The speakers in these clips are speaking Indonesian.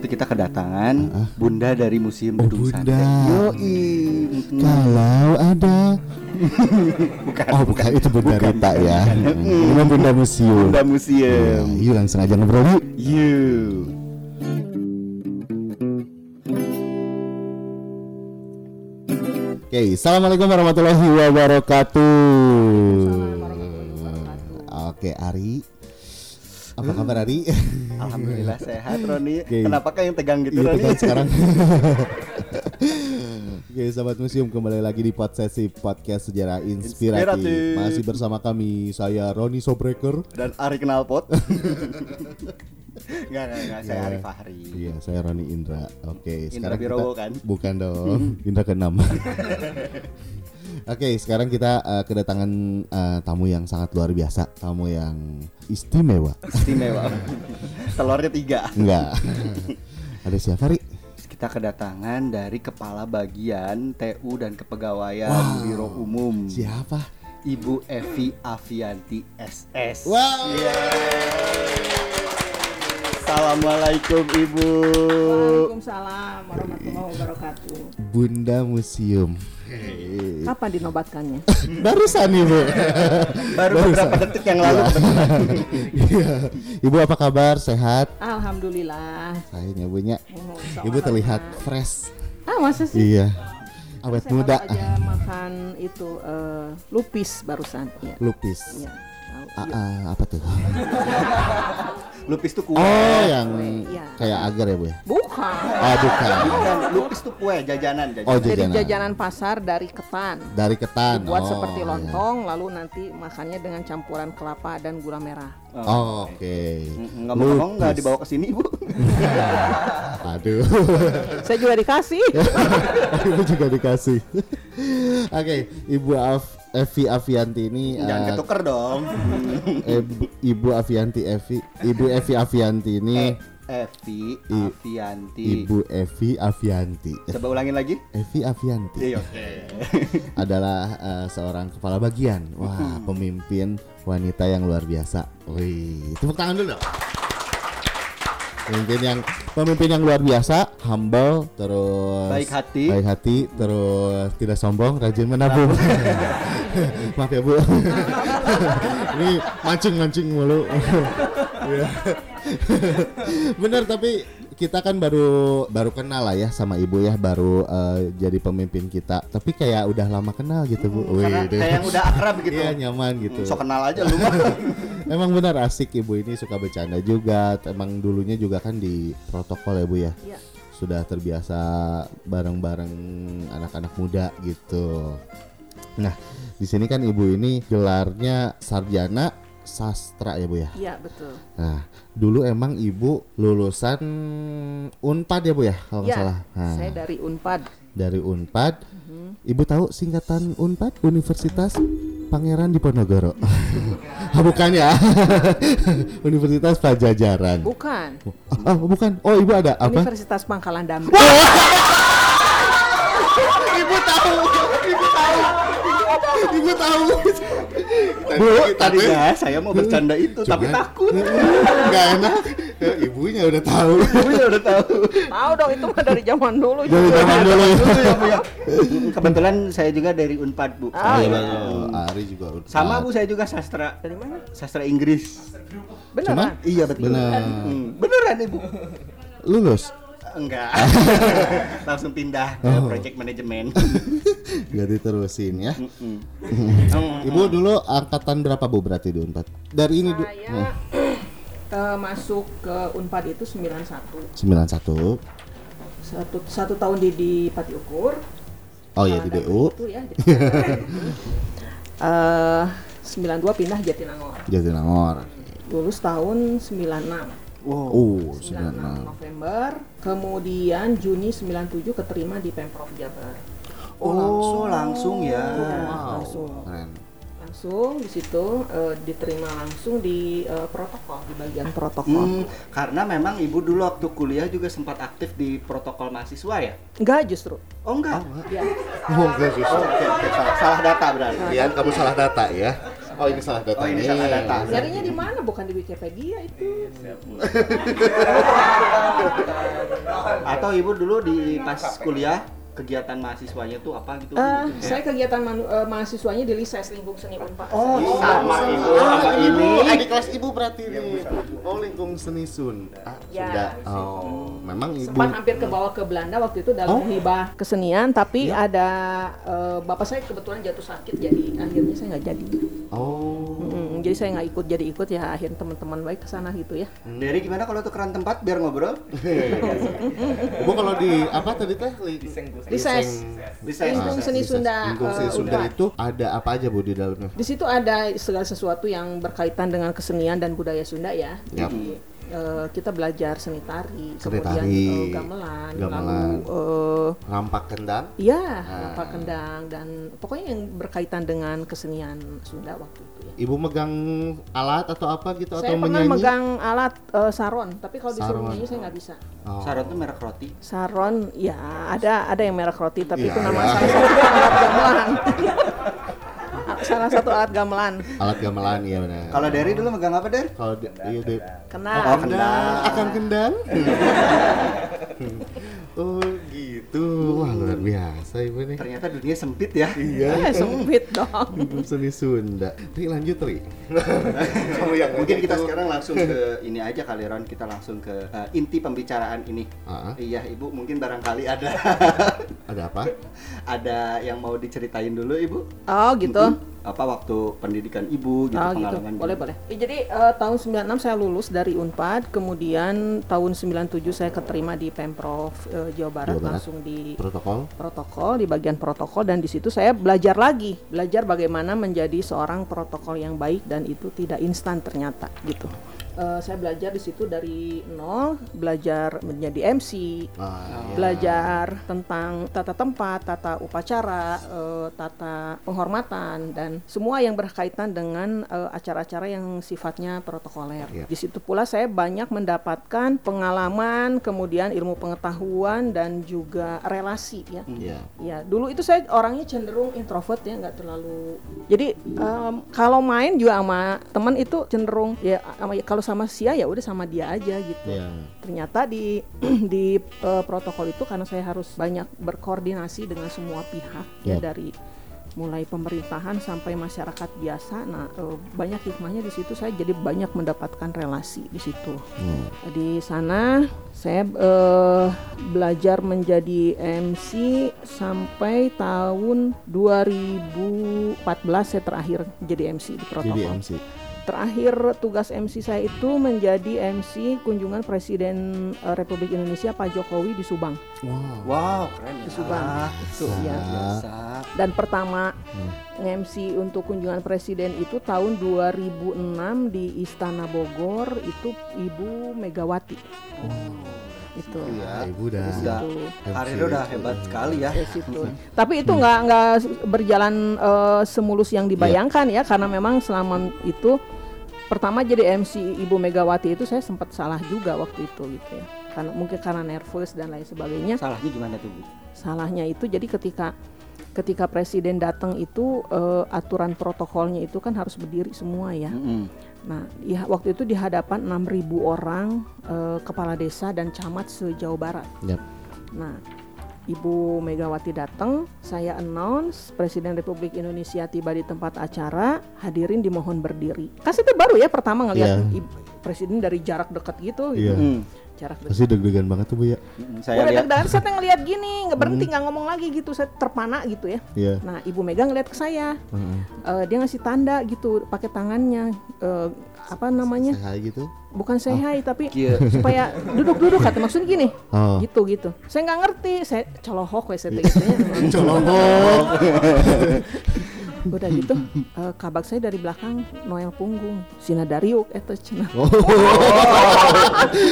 Tapi kita kedatangan Bunda dari Museum Oh, Gedung Bunda. Sate. Yoi. Mm. Kalau ada Bukan. Oh bukan itu Bunda Rita ya Ini mah Bunda Museum Bunda Museum. Yuk langsung aja ngobrol yuk You. Oke, Assalamualaikum warahmatullahi wabarakatuh Oke Ari Apa kabar Ari? Alhamdulillah sehat Roni. Oke. Kenapa kayak yang tegang gitu Iya Roni? sekarang Oke sahabat museum kembali lagi di pod sesi podcast sejarah inspiratif. Inspiratif. Masih bersama kami saya Roni Sobreker Dan Ari Knalpot. Enggak, enggak, enggak. Saya Ya. Ari Fahri. Iya saya Roni Indra Oke Indra sekarang Birowo kita kan? Bukan dong Indra keenam Oke sekarang kita eh, kedatangan eh, tamu yang sangat luar biasa Tamu yang istimewa Istimewa. Telurnya tiga. Enggak Ada siapa Ri? Kita kedatangan dari Kepala Bagian TU dan Kepegawaian Biro Umum. Siapa? Ibu Evi Avianti SS. Wow Assalamualaikum Ibu. Waalaikumsalam warahmatullahi wabarakatuh. Bunda Museum. Kapan dinobatkannya? Barusan Ibu Baru Barusan. beberapa detik yang lalu. Iya. Ibu apa kabar? Sehat? Alhamdulillah. Sayangnya ibunya. Oh, Ibu terlihat fresh. Ah masa sih? Iya. Awet Saya muda. aja makan itu eh, lupis barusan. Iya. Lupis. Iya. Tahu. Ah, Iya. ah, apa tuh? Lupis tuh kue. Oh, yang Iya. kayak agar ya, Bu ya? Bukan. Oh, bukan. Bukan, lupis tuh kue jajanan, jajanan. Oh, Dari jajanan. jajanan pasar dari ketan. Dari ketan. Buat oh, seperti iya. lontong, lalu nanti makannya dengan campuran kelapa dan gula merah. Oh, oke. Nggak mau ngomong nggak Lupis. dibawa ke sini Bu. Aduh. Saya juga dikasih. Ibu juga dikasih. Oke, Ibu Af- Evi Avianti ini Jangan eh, ketuker dong. Ibu, Avianti Evi, Ibu Evi Avianti ini Evi I- Avianti. Ibu Evi Avianti. Coba ulangin lagi. Evi Avianti Iya, oke. adalah eh, seorang kepala bagian. Wah, pemimpin wanita yang luar biasa. Wih, tepuk tangan dulu dong. Pemimpin yang pemimpin yang luar biasa, humble, terus Baik hati. baik hati, terus tidak sombong, rajin menabung. Maaf ya bu, ini mancing-mancing mulu. Iya. Bener tapi kita kan baru baru kenal lah ya sama ibu ya, baru eh, jadi pemimpin kita. Tapi kayak udah lama kenal gitu bu. Wih, kayak yang udah akrab gitu. Iya nyaman gitu. So kenal aja lu mah. Emang benar asik ibu ini suka bercanda juga. Emang dulunya juga kan di protokol ya bu ya. Iya. Sudah terbiasa bareng-bareng anak-anak muda gitu. Nah di sini kan ibu ini gelarnya sarjana sastra ya bu ya. Iya betul. Nah dulu emang ibu lulusan Unpad ya bu ya kalau nggak Iya. salah. Nah, Saya dari Unpad. dari Unpad. Ibu tahu singkatan Unpad Universitas Pangeran Diponegoro. ah, bukan ya. Universitas Pajajaran. Bukan. Ah, ah, bukan. Oh, Ibu ada apa? Universitas Pangkalan Damri. Ibu tahu. Ibu tahu. Bu, tadinya saya mau bercanda itu tapi takut. Enggak enak. Ya, Ibunya udah tahu. Ibunya udah tahu. Tahu dong itu mah dari zaman dulu. Dari juga. zaman dulu ya. Dulu ya, ya. Kebetulan saya juga dari Unpad, Bu. Ah, Iya, iya. betul. Ari juga Unpad. Sama Bu saya juga sastra. Dari mana? Sastra Inggris. Beneran? Iya betul. Benar. Hmm, Beneran Ibu. Lulus. Enggak. Langsung pindah ke Oh. project manajemen. Gak diterusin ya. Ibu dulu angkatan berapa Bu berarti di Unpad? Dari ini Du. Saya eh, masuk ke Unpad itu 91. 91. Satu, satu tahun di, di Pati Ukur. Oh ya di DU. Itu ya. Eh 92 pindah Jatinangor. Jatinangor. Lulus tahun 96. Wow. Oh, 96 96. November. Kemudian Juni 97 keterima di Pemprov Jabar. Oh, langsung ya. Langsung. Keren. Langsung di situ eh, diterima langsung di eh, protokol di bagian protokol. Hmm, karena memang ibu dulu waktu kuliah juga sempat aktif di protokol mahasiswa ya? Enggak justru. Oh enggak? Ya. Oh, enggak Oh, oke, oke, salah, salah data berarti. Lian kamu salah data ya. Oh ini salah data. Oh, ini salah data. Nyarinya di mana? Bukan di Wikipedia itu. Atau ibu dulu di pas kuliah kegiatan mahasiswanya tuh apa gitu? Eh, saya kegiatan manu- eh, mahasiswanya di Lises Lingkung Seni Unpad. Oh, sama ibu Ah, sama ibu, ini. adik kelas ibu berarti nih. Oh, lingkung seni Sun. Ah, Ya. Sunda. Oh, memang ibu. Sempat hampir ke bawah ke Belanda waktu itu dalam Oh. hibah kesenian, tapi ada eh, bapak saya kebetulan jatuh sakit, jadi akhirnya saya nggak jadi. Oh. Jadi saya nggak ikut, jadi ikut ya akhirnya teman-teman baik ke sana gitu ya. Dari gimana kalau tukeran tempat biar ngobrol? Ibu kalau di apa tadi teh? Lises. Lingkung Seni Sunda, Lingkung Seni eh, Sunda itu ada apa aja Bu di dalamnya? Di situ ada segala sesuatu yang berkaitan dengan kesenian dan budaya Sunda ya. Jadi eh, kita belajar seni tari, Seni kemudian tari, eh, gamelan, gamelan. lalu eh, Rampak kendang. Iya, Ah. lapak kendang dan pokoknya yang berkaitan dengan kesenian Sunda waktu itu ya. Ibu megang alat atau apa gitu Saya atau pernah menyanyi? megang alat eh, saron, tapi kalau disuruh Saron. nyanyi saya nggak bisa. Oh. Syarat tuh merek roti. Saron, ya ada ada yang merek roti, tapi Iya, itu nama ya. satu alat gamelan. Salah satu alat gamelan. Alat gamelan ya benar. Kalau dari dulu megang apa, Der? kalau di- iya di Kena. Oh, kendang. akan kendang. oh gitu. Wah luar biasa ibu nih. Ternyata dunia sempit ya. Iya. Eh, sempit dong. Lingkung seni Sunda. Ri lanjut Ri. Kamu yang Mungkin kita tuh. sekarang langsung ke ini aja kali Ron, kita langsung ke eh, inti pembicaraan ini. Ah, Iya, Ibu mungkin barangkali ada ada apa? ada yang mau diceritain dulu, Ibu? Oh gitu. Apa waktu pendidikan Ibu gitu Oh gitu, pengalaman boleh boleh. Ya, jadi eh, tahun 96 saya lulus dari Unpad, kemudian tahun 97 saya keterima di Pemprov Barat, Jawa Barat. Langsung di Protokol. protokol di bagian protokol dan di situ saya belajar lagi, belajar bagaimana menjadi seorang protokol yang baik dan itu tidak instan ternyata gitu. Eh, saya belajar di situ dari nol, belajar menjadi MC, Ah, belajar tentang tata tempat, tata upacara, eh, tata penghormatan dan semua yang berkaitan dengan eh, acara-acara yang sifatnya protokoler. Iya. Di situ pula saya banyak mendapatkan pengalaman, kemudian ilmu pengetahuan dan juga relasi ya. Iya. Ya, dulu itu saya orangnya cenderung introvert ya, nggak terlalu. Jadi em, kalau main juga sama teman itu cenderung ya sama kalau sama sia ya udah sama dia aja gitu Iya. ternyata di di eh, protokol itu karena saya harus banyak berkoordinasi dengan semua pihak ya Yap. dari mulai pemerintahan sampai masyarakat biasa nah eh, banyak hikmahnya di situ saya jadi banyak mendapatkan relasi di situ Hmm. di sana saya eh, belajar menjadi MC sampai tahun 2014 saya terakhir jadi MC di protokol Jadi MC. Terakhir tugas MC saya itu menjadi MC kunjungan Presiden eh, Republik Indonesia Pak Jokowi di Subang. Wow. Wow, keren ya. Di Subang. Itu ya. Biasa. Dan pertama Hmm. MC untuk kunjungan presiden itu tahun 2006 di Istana Bogor itu Ibu Megawati. Itu. Ya, ibu udah. Itu. karirnya udah hebat sekali ya. Situ. Tapi itu nggak nggak berjalan eh, semulus yang dibayangkan ya karena memang selama itu pertama jadi MC Ibu Megawati itu saya sempat salah juga waktu itu gitu ya. Karena mungkin karena nervous dan lain sebagainya. Salahnya gimana tuh, Bu? Salahnya itu jadi ketika ketika presiden datang itu eh, aturan protokolnya itu kan harus berdiri semua ya. Mm-mm. Nah, ya waktu itu di hadapan 6.000 orang eh, kepala desa dan camat se-Jawa Barat. Yap. Nah, Ibu Megawati datang, saya announce Presiden Republik Indonesia tiba di tempat acara, hadirin dimohon berdiri. Kasih itu baru ya pertama ngelihat. Ib- presiden dari jarak dekat gitu, Iya. Mm. Jarak dekat. Pasti deg-degan banget tuh bu ya. Saya Udah lihat deg-degan saya ngelihat gini, nggak berhenti nggak ngomong lagi gitu, saya terpana gitu ya. Iya. Nah, Ibu Mega ngeliat ke saya, Heeh. Eh, dia ngasih tanda gitu pakai tangannya, Eh, apa namanya? Sehat gitu. Bukan say hi tapi Iya. supaya duduk-duduk kata maksudnya gini. Oh. Gitu gitu. Saya nggak ngerti, saya colohok saya gitu ya. Udah gitu, eh, kabak saya dari belakang Noel punggung, Sina Dariuk itu cenah. Oh.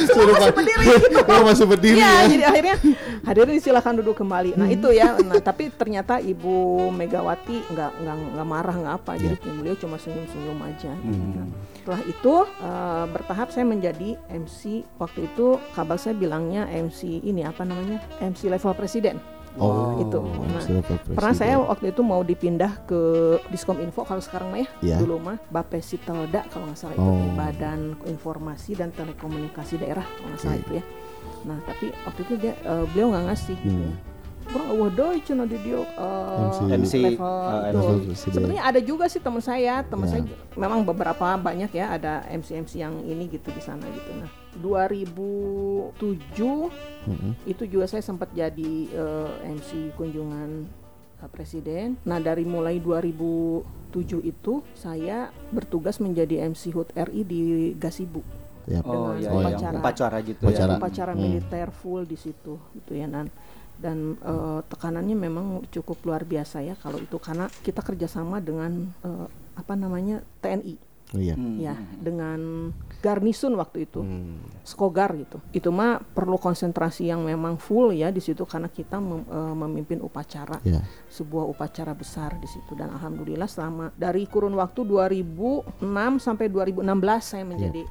Suruh masih berdiri. Oh, masih berdiri Iya, ya. jadi akhirnya hadirin silakan duduk kembali. Nah itu ya, nah tapi ternyata Ibu Megawati nggak nggak nggak marah nggak apa, jadi beliau cuma senyum-senyum aja. Nah, setelah itu eh, bertahap saya menjadi MC waktu itu kabar saya bilangnya MC ini apa namanya MC level presiden. Oh, Itu. Nah, Pernah saya waktu itu mau dipindah ke Diskom Info kalau sekarang mah ya, Ya. dulu mah Bapesi Telda kalau nggak salah itu Oh. Badan Informasi dan Telekomunikasi Daerah kalau nggak salah Oke. itu ya. Nah tapi waktu itu dia eh, beliau nggak ngasih gitu Hmm. ya. Kurang wah doi cina di dia eh, MC. MC, level itu. presiden. Sebenarnya ada juga sih teman saya, teman Ya. saya memang beberapa banyak ya ada MC-MC yang ini gitu di sana gitu. Nah 2007 Mm-mm. itu juga saya sempat jadi eh, MC kunjungan eh, presiden. Nah dari mulai 2007 itu saya bertugas menjadi MC HUT RI di Gasibu. Ya. Oh Dengan iya, Oh, iya. upacara. upacara gitu Upacara. ya. Upacara Hmm. militer full di situ gitu ya dan dan eh, tekanannya memang cukup luar biasa ya kalau itu karena kita kerjasama dengan eh, apa namanya TNI Oh, iya. Hmm. ya dengan garnisun waktu itu Hmm. Skogar gitu. Itu mah perlu konsentrasi yang memang full ya di situ karena kita mem- eh, memimpin upacara Ya. sebuah upacara besar di situ dan alhamdulillah selama dari kurun waktu 2006 sampai 2016 saya menjadi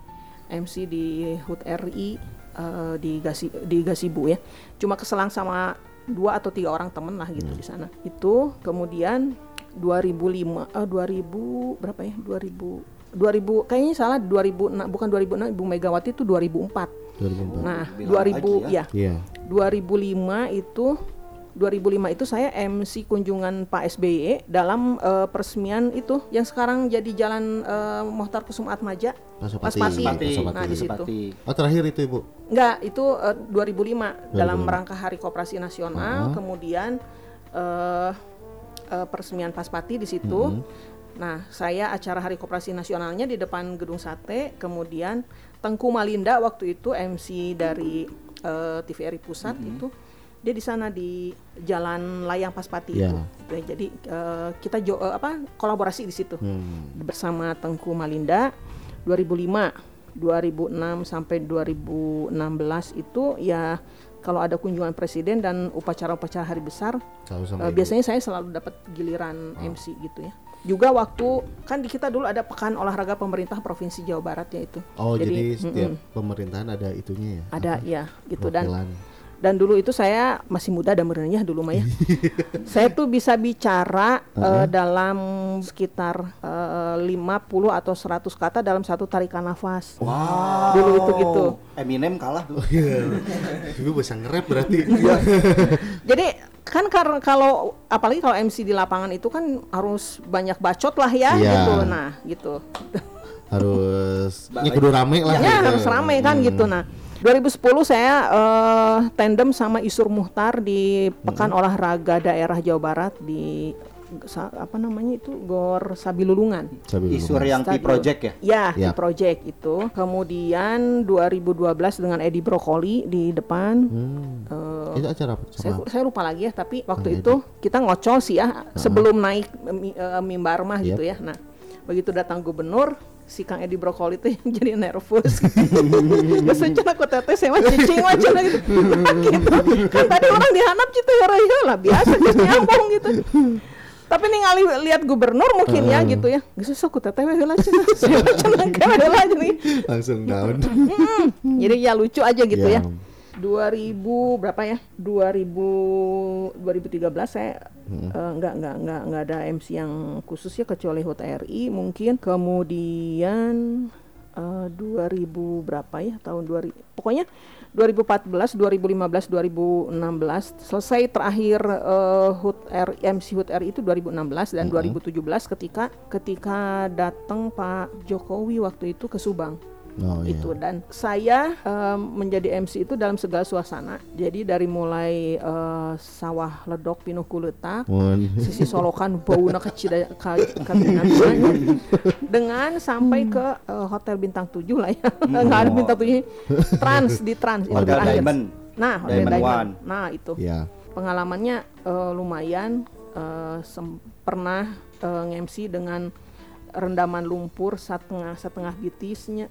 MC di HUT RI eh, di Gasi di Gasibu ya. Cuma keselang sama dua atau tiga orang temen lah gitu di sana. Itu kemudian 2005 eh 2000 berapa ya? 2000 2000 kayaknya salah 2006 bukan 2006 Ibu Megawati itu 2004. 2004. Nah, Bilang 2000 lagi ya. Iya. 2005 itu 2005 itu saya MC kunjungan Pak SBY dalam eh, peresmian itu yang sekarang jadi jalan eh, Mohtar Kusuma Atmaja. Pasopati. Pasopati. Pasopati. Nah, di situ. Oh terakhir itu ibu. Enggak, itu eh, 2005 dalam rangka Hari Koperasi Nasional, Uh-huh. kemudian eh eh, peresmian Paspati di situ. Mm-hmm. Nah, saya acara Hari Koperasi Nasionalnya di depan Gedung Sate, kemudian Tengku Malinda waktu itu MC dari eh, TVRI Pusat Mm-hmm. itu dia di sana di Jalan Layang Paspati Ya. itu. Ya, Jadi eh, kita jo- eh, apa kolaborasi di situ Hmm. bersama Tengku Malinda 2005 2006 sampai 2016 itu ya kalau ada kunjungan presiden dan upacara-upacara hari besar ibu. biasanya saya selalu dapat giliran MC gitu ya juga waktu kan di kita dulu ada pekan olahraga pemerintah provinsi Jawa Barat ya itu Oh jadi, setiap mm-mm, pemerintahan ada itunya ya. ada ya gitu dan Perwakilan. dan dulu itu saya masih muda dan benernya dulu mah ya saya tuh bisa bicara eh, dalam sekitar eh, 50 atau 100 kata dalam satu tarikan nafas Wow. Dulu itu gitu. Eminem kalah tuh. Ibu bisa nge-rap berarti. Jadi kan kar- kalau apalagi kalau MC di lapangan itu kan harus banyak bacot lah ya Iya. gitu. Nah, gitu. harus ya kudu rame lah. Ya gitu. harus ramai kan gitu. Nah, 2010 saya eh, tandem sama Isur Muhtar di Pekan Olahraga Daerah Jawa Barat di sa- apa namanya itu Gor Sabilulungan. Sambil Isur yang Stadion. project ya. Ya, Ya. di project itu. Kemudian 2012 dengan Edi Brokoli di depan. Hmm. Eh, Itu acara apa? saya, saya lupa lagi ya, tapi waktu Edi. itu kita ngocol sih ya sebelum naik mi- eh, mimbar mah gitu ya. Nah, begitu datang gubernur si Kang Edi Brokoli itu yang jadi nervous. ya secara aku teteh saya mah cicing mah cenah gitu. gitu. Kan tadi orang dihanap gitu ya ya lah biasa gitu nyambung gitu. Tapi ningali lihat gubernur mungkin ya gitu ya. Geus sok ku teteh we heula heula cenah. Langsung down. Jadi ya lucu aja gitu Ya. ya. 2000 berapa ya? 2000 2013 saya Hmm. eh, nggak nggak nggak nggak ada MC yang khusus ya kecuali HUT RI mungkin. Kemudian eh, 2000 berapa ya? Tahun 2000 pokoknya 2014, 2015, 2016 selesai terakhir eh, HUT RI, MC HUT RI itu 2016 dan 2017 ketika ketika datang Pak Jokowi waktu itu ke Subang Oh iya. itu dan saya em, menjadi MC itu dalam segala suasana jadi dari mulai eh, sawah ledok pinuh kuletak sisi solokan bauna ke Cida ka, dengan sampai ke eh, hotel bintang 7 lah ya nggak ada bintang 7 trans di trans itu Hotel terakhir. Diamond. nah hotel Diamond Diamond, One. nah itu Ya. pengalamannya eh, lumayan sem- pernah eh, nge-MC dengan rendaman lumpur setengah setengah bitisnya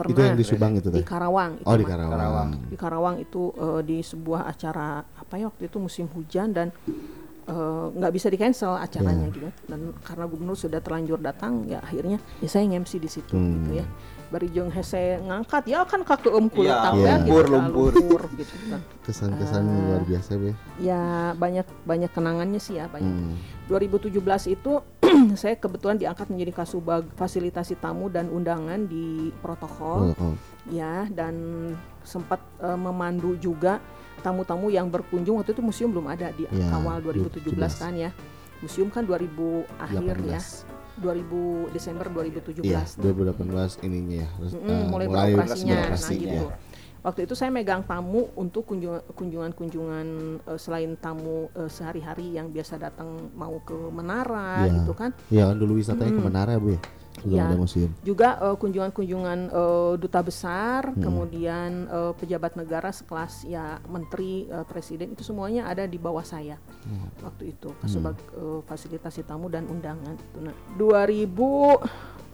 pernah Itu yang di Subang itu di. Karawang itu Oh di mah. Karawang. di Karawang itu eh, di sebuah acara apa ya waktu itu musim hujan dan eh, nggak bisa di cancel acaranya Ya. gitu dan karena gubernur sudah terlanjur datang ya akhirnya ya saya nge-MC di situ Hmm. gitu ya bari jeung hese ngangkat ya kan kakeum kulit Iya, tangga gitu lumpur, kan, lumpur. lumpur gitu kan. Kesan-kesan Ah. luar biasa be. Ya banyak banyak kenangannya sih ya banyak. Hmm. 2017 itu saya kebetulan diangkat menjadi kasubag fasilitasi tamu dan undangan di protokol Protokol. ya dan sempat eh, memandu juga tamu-tamu yang berkunjung waktu itu museum belum ada di Ya, awal 2017 kan ya. Museum kan 2000 akhir ya. 2000 Desember 2017. Iya, 2018 ininya ya. Mm, eh, mulai beroperasinya, nah beroperasinya. gitu. Waktu itu saya megang tamu untuk kunjungan- kunjungan-kunjungan eh, selain tamu eh, sehari-hari yang biasa datang mau ke menara Iya. gitu kan. Iya kan dulu wisatanya ke Menara ya bu ya. Belum ada museum. Juga eh, kunjungan-kunjungan eh, duta besar, Hmm. kemudian eh, pejabat negara sekelas ya menteri, eh, presiden itu semuanya ada di bawah saya Hmm. waktu itu sebagai eh, fasilitasi tamu dan undangan. Itu. Nah, 2000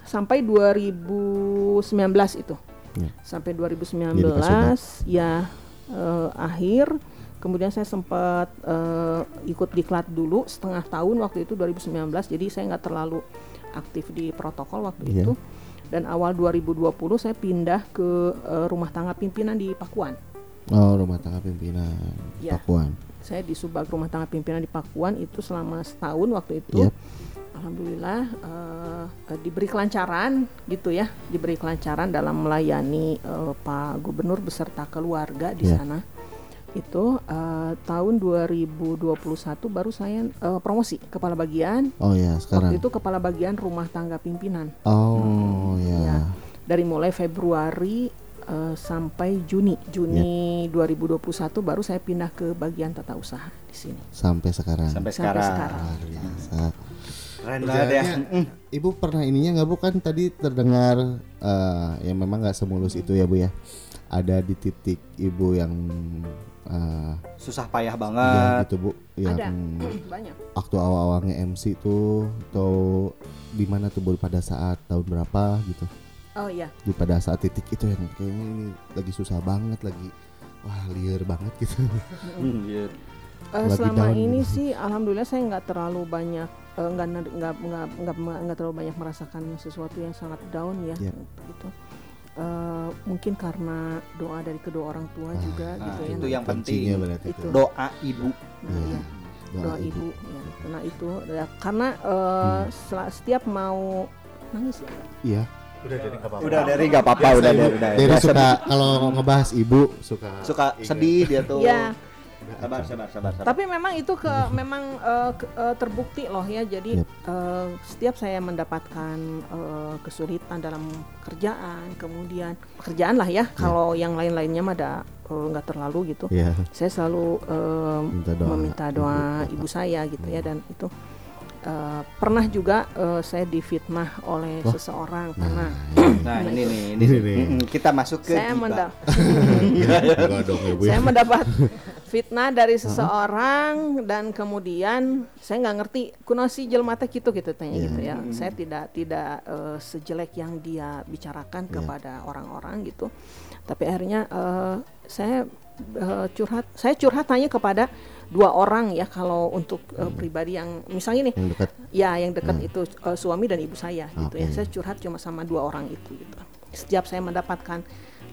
sampai 2019 itu Ya. sampai Jadi 2019 ya eh, akhir kemudian saya sempat eh, ikut diklat dulu setengah tahun waktu itu 2019 jadi saya nggak terlalu aktif di protokol waktu Iya. itu dan awal 2020 saya pindah ke eh, rumah tangga pimpinan di Pakuan Oh rumah tangga pimpinan Ya. Pakuan. saya di subag rumah tangga pimpinan di Pakuan itu selama setahun waktu itu Yep. alhamdulillah eh, eh, diberi kelancaran gitu ya diberi kelancaran dalam melayani eh, Pak Gubernur beserta keluarga di Ya. sana itu eh, tahun 2021 baru saya eh, promosi kepala bagian Oh ya sekarang. waktu itu kepala bagian rumah tangga pimpinan Oh ya. Ya. dari mulai Februari eh, sampai Juni Juni 2021 baru saya pindah ke bagian tata usaha di sini Sampai sekarang. Sampai Sampai sekarang. sekarang. Luar biasa. Keren banget ya. Ibu pernah ininya nggak bu kan tadi terdengar eh ya memang nggak semulus itu ya bu ya. Ada di titik ibu yang eh Susah payah ya banget. gitu bu. Yang ada. banyak. Waktu awal-awalnya MC tuh atau di mana tuh bu? Pada saat tahun berapa gitu? Oh iya. Di pada saat titik itu yang kayaknya ini lagi susah banget lagi wah liar banget gitu. Hmm, iya. Eh, Lagi selama down. ini sih alhamdulillah saya nggak terlalu banyak eh, nggak ner- nggak nggak nggak nggak terlalu banyak merasakan sesuatu yang sangat down ya Iya. gitu Eh, mungkin karena doa dari kedua orang tua Ah, juga Nah, gitu ya itu yang kuncinya penting. Itu. itu Doa ibu. Nah, Iya. iya. doa, doa ibu. ibu ya nah itu ya, karena eh, sel- setiap mau nangis ya iya Udah dari nggak apa-apa, udah dari udah. Dari suka kalau ngebahas ibu suka suka sedih dia tuh. ya Sabar, sabar, sabar, sabar. Tapi memang itu ke memang eh, ke- eh, terbukti loh ya. Jadi Yep. eh, setiap saya mendapatkan eh, kesulitan dalam kerjaan, kemudian pekerjaan lah ya. Kalau yang lain-lainnya mah ada nggak terlalu gitu. Iya. Saya selalu Minta doa meminta doa ibu, ibu, saya gitu ya dan itu eh, pernah juga eh, saya difitnah oleh Wah. seseorang Nah, karena Nah, ini nih, ini, Ini. Mm-mm, kita masuk ke saya gibah. mendap enggak dong ya ya. saya mendapat fitnah dari seseorang dan kemudian saya nggak ngerti kuno si jelma teh gitu gitu tanya Iya. gitu ya saya tidak tidak eh, sejelek yang dia bicarakan Iya. kepada orang-orang gitu tapi akhirnya eh, saya eh, curhat saya curhat hanya kepada dua orang ya kalau untuk eh, pribadi yang misalnya nih yang dekat Ya, yang dekat itu eh, suami dan ibu saya gitu ya. Hmm. Oke. Saya curhat cuma sama dua orang itu gitu. Setiap saya mendapatkan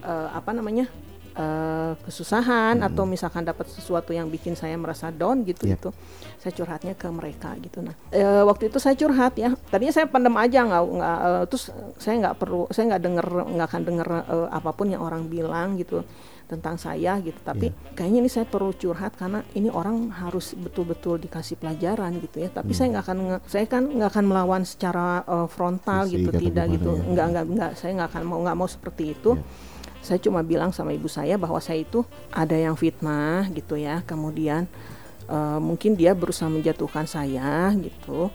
eh, apa namanya? Eh, kesusahan Hmm. atau misalkan dapat sesuatu yang bikin saya merasa down gitu Yep. itu saya curhatnya ke mereka gitu. Nah eh, waktu itu saya curhat ya. Tadinya saya pendam aja nggak nggak eh, terus saya nggak perlu saya nggak denger nggak akan denger eh, apa pun yang orang bilang gitu tentang saya gitu. Tapi kayaknya ini saya perlu curhat karena ini orang harus betul-betul dikasih pelajaran gitu ya. Tapi saya nggak akan saya kan nggak akan melawan secara eh, frontal Fisik gitu tidak gitu. ya. nggak nggak nggak saya nggak akan mau nggak mau seperti itu saya cuma bilang sama ibu saya bahwa saya itu ada yang fitnah gitu ya. Kemudian eh, mungkin dia berusaha menjatuhkan saya gitu.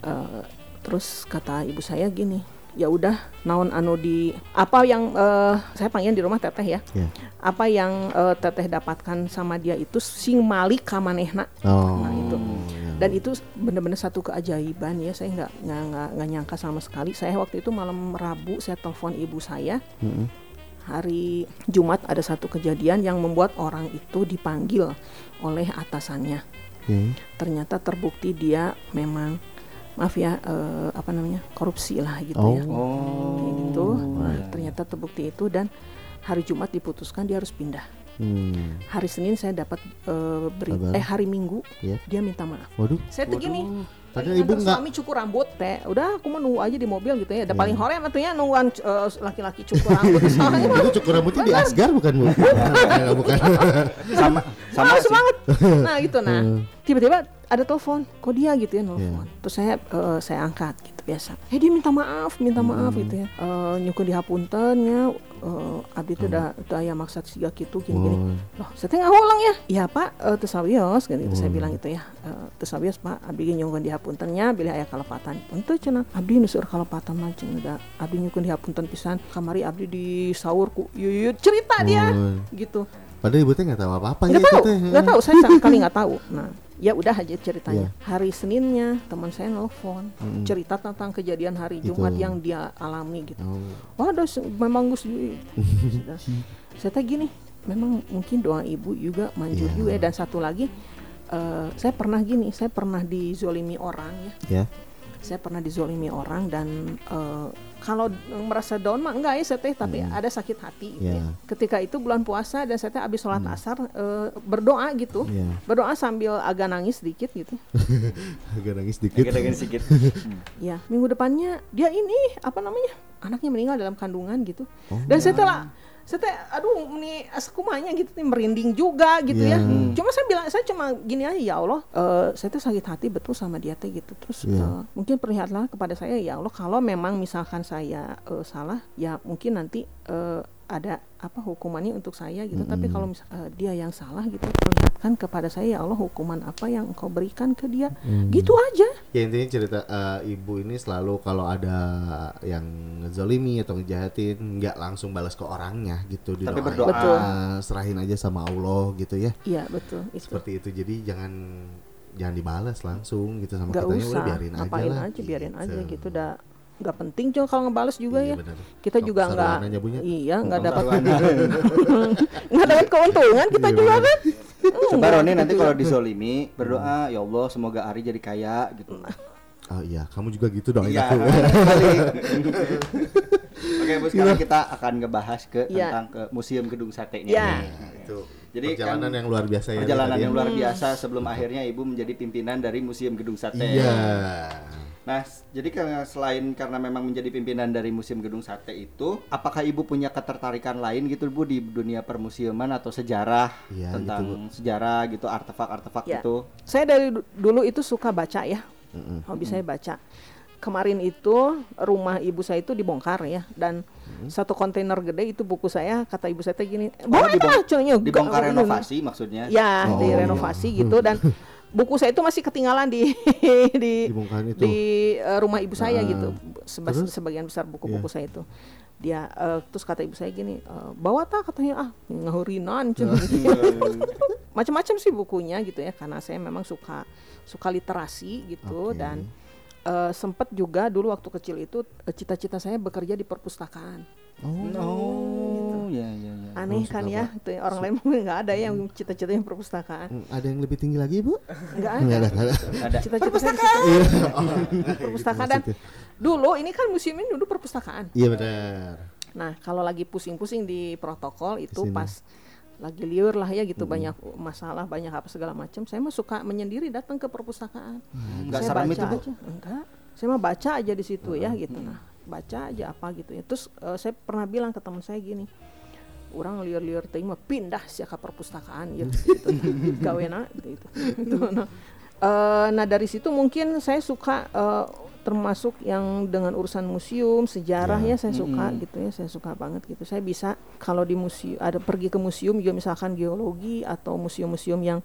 Eh, terus kata ibu saya gini ya udah naon anu di apa yang eh, saya panggil di rumah teteh ya. Ya. Apa yang eh, teteh dapatkan sama dia itu sing malik kamanehna oh Nah, itu. ya. dan itu benar-benar satu keajaiban ya. Saya nggak nggak nggak nyangka sama sekali. Saya waktu itu malam Rabu saya telepon ibu saya. Mm-mm. Hari Jumat ada satu kejadian yang membuat orang itu dipanggil oleh atasannya Oke. ternyata terbukti dia memang maaf ya eh, apa namanya korupsi lah gitu Oh. ya Oh. gitu Nah, ternyata terbukti itu dan hari Jumat diputuskan dia harus pindah Hmm. hari Senin saya dapat eh, beri eh hari Minggu Ya. dia minta maaf Waduh, saya tuh gini padahal lagi ibu nggak suami cukur rambut teh. Udah aku mau nunggu aja di mobil gitu ya. Ada Iya. paling hore matunya nungguan eh, laki-laki cukur rambut. Soalnya itu cukur rambutnya di Asgar bukan bu? Enggak, bukan. Sama sama males sih. banget nah gitu. Nah tiba-tiba ada telepon. Kok dia gitu ya nelfon terus saya eh, saya angkat biasa. Eh dia minta maaf minta maaf gitu ya. Eh nyukur di hapuntennya eh abdi teh da teu aya maksud siga kitu gini-gini. Oh. loh saya teh ngulang ya? Iya pak eh teu sawios gitu, gitu. saya bilang gitu ya. Eh teu sawios pak abdi nyukur di hapuntennya bilih aya kalepatan. Punten cenah abdi nu seueur kalepatan cenah da abdi nyukur di hapunten pisan. Kamari abdi di sahur ku yuyut cerita dia Oh. gitu. Padahal ibu teh nggak tahu apa-apa nggak ya itu tahu teh. nggak tahu saya sama sekali nggak tahu. Nah ya udah aja ceritanya Iya. hari Seninnya teman saya nelfon cerita tentang kejadian hari Gitu. Jumat yang dia alami gitu Oh. waduh memang Gus saya teh gini memang mungkin doa ibu juga manjur Iya. juga ya. dan satu lagi eh, saya pernah gini saya pernah dizolimi orang ya Ya. saya pernah dizolimi orang dan eh, kalau merasa down mah enggak ya saya teh tapi ada sakit hati gitu ya. Ya. ketika itu bulan puasa dan saya teh habis sholat asar eh, berdoa gitu Ya. berdoa sambil agak nangis sedikit gitu Agak nangis dikit. Agak-agak sedikit. ya minggu depannya dia ini apa namanya anaknya meninggal dalam kandungan gitu dan saya teh saya teh aduh ini askumanya gitu nih merinding juga gitu Ya. ya cuma saya bilang saya cuma gini aja ya Allah eh, saya teh sakit hati betul sama dia teh gitu terus Ya. eh, mungkin perlihatlah kepada saya ya Allah kalau memang misalkan saya eh, salah ya mungkin nanti eh, ada apa hukumannya untuk saya gitu. Tapi kalau mis- eh, dia yang salah gitu perlihatkan kepada saya ya Allah hukuman apa yang engkau berikan ke dia? Gitu aja. Ya intinya cerita eh, ibu ini selalu kalau ada yang ngezolimi atau ngejahatin nggak langsung balas ke orangnya gitu di Tapi berdoa. Betul. serahin aja sama Allah gitu ya. Iya betul itu. Seperti itu. Jadi jangan jangan dibalas langsung gitu sama nggak kitanya. Usah. udah biarin aja lah aja biarin aja gitu. udah nggak penting cuma kalau ngebales juga Iya, ya benar. kita Sok juga nggak iya nggak dapat nggak dapat keuntungan kita Iya, juga kan Coba Roni nanti kalau dizolimi berdoa ya Allah semoga Ari jadi kaya gitu. oh iya kamu juga gitu dong Iya. Oke, Bu, sekarang kita akan ngebahas ke Iya. tentang ke Museum Gedung Satenya. Iya. Nah, itu Jadi perjalanan kan yang luar biasa ya Perjalanan ya. yang luar biasa sebelum akhirnya Ibu menjadi pimpinan dari Museum Gedung Sate. iya Nah, jadi karena selain karena memang menjadi pimpinan dari Museum Gedung Sate itu, apakah Ibu punya ketertarikan lain gitu Bu di dunia permuseuman atau sejarah Iya, tentang sejarah gitu, artefak-artefak Ya. gitu? saya dari du- dulu itu suka baca ya Mm-mm. hobi saya baca kemarin itu rumah ibu saya itu dibongkar ya dan satu kontainer gede itu buku saya kata ibu saya gini boleh dibong- Dibongkar renovasi maksudnya? ya Oh, direnovasi gitu dan buku saya itu masih ketinggalan di di itu. di eh, rumah ibu saya Ah. gitu Seba- Terus? sebagian besar buku-buku Iya. saya itu dia eh, terus kata ibu saya gini eh, bawa tak katanya ah ngahurinan Oh, Iya, macam-macam sih bukunya gitu ya karena saya memang suka suka literasi gitu Oke. dan eh, sempet juga dulu waktu kecil itu cita-cita saya bekerja di perpustakaan Oh, ya ya ya. aneh kan ya itu ya, orang lain mungkin nggak ada yang cita-citanya perpustakaan. Hmm, ada yang lebih tinggi lagi bu? Nggak ada. ada. Nggak ada. Ada. cita-cita situ Iya. perpustakaan. Gitu dan dulu ini kan museum ini dulu perpustakaan. Iya benar. Nah kalau lagi pusing-pusing di protokol itu Ke sini. pas lagi liur lah ya gitu banyak masalah banyak apa segala macam saya mah suka menyendiri datang ke perpustakaan. Nggak saya baca itu, Bu? aja. Enggak. Saya mah baca aja di situ ya gitu. Nah baca aja apa gitu ya. Terus eh, saya pernah bilang ke teman saya gini orang liur-liur teh mah pindah sih ke perpustakaan gitu, gitu. gawena gitu, gitu. Nah, eh, nah dari situ mungkin saya suka eh, termasuk yang dengan urusan museum sejarah ya, saya suka gitu ya saya suka banget gitu. Saya bisa kalau di museum ada pergi ke museum juga misalkan geologi atau museum-museum yang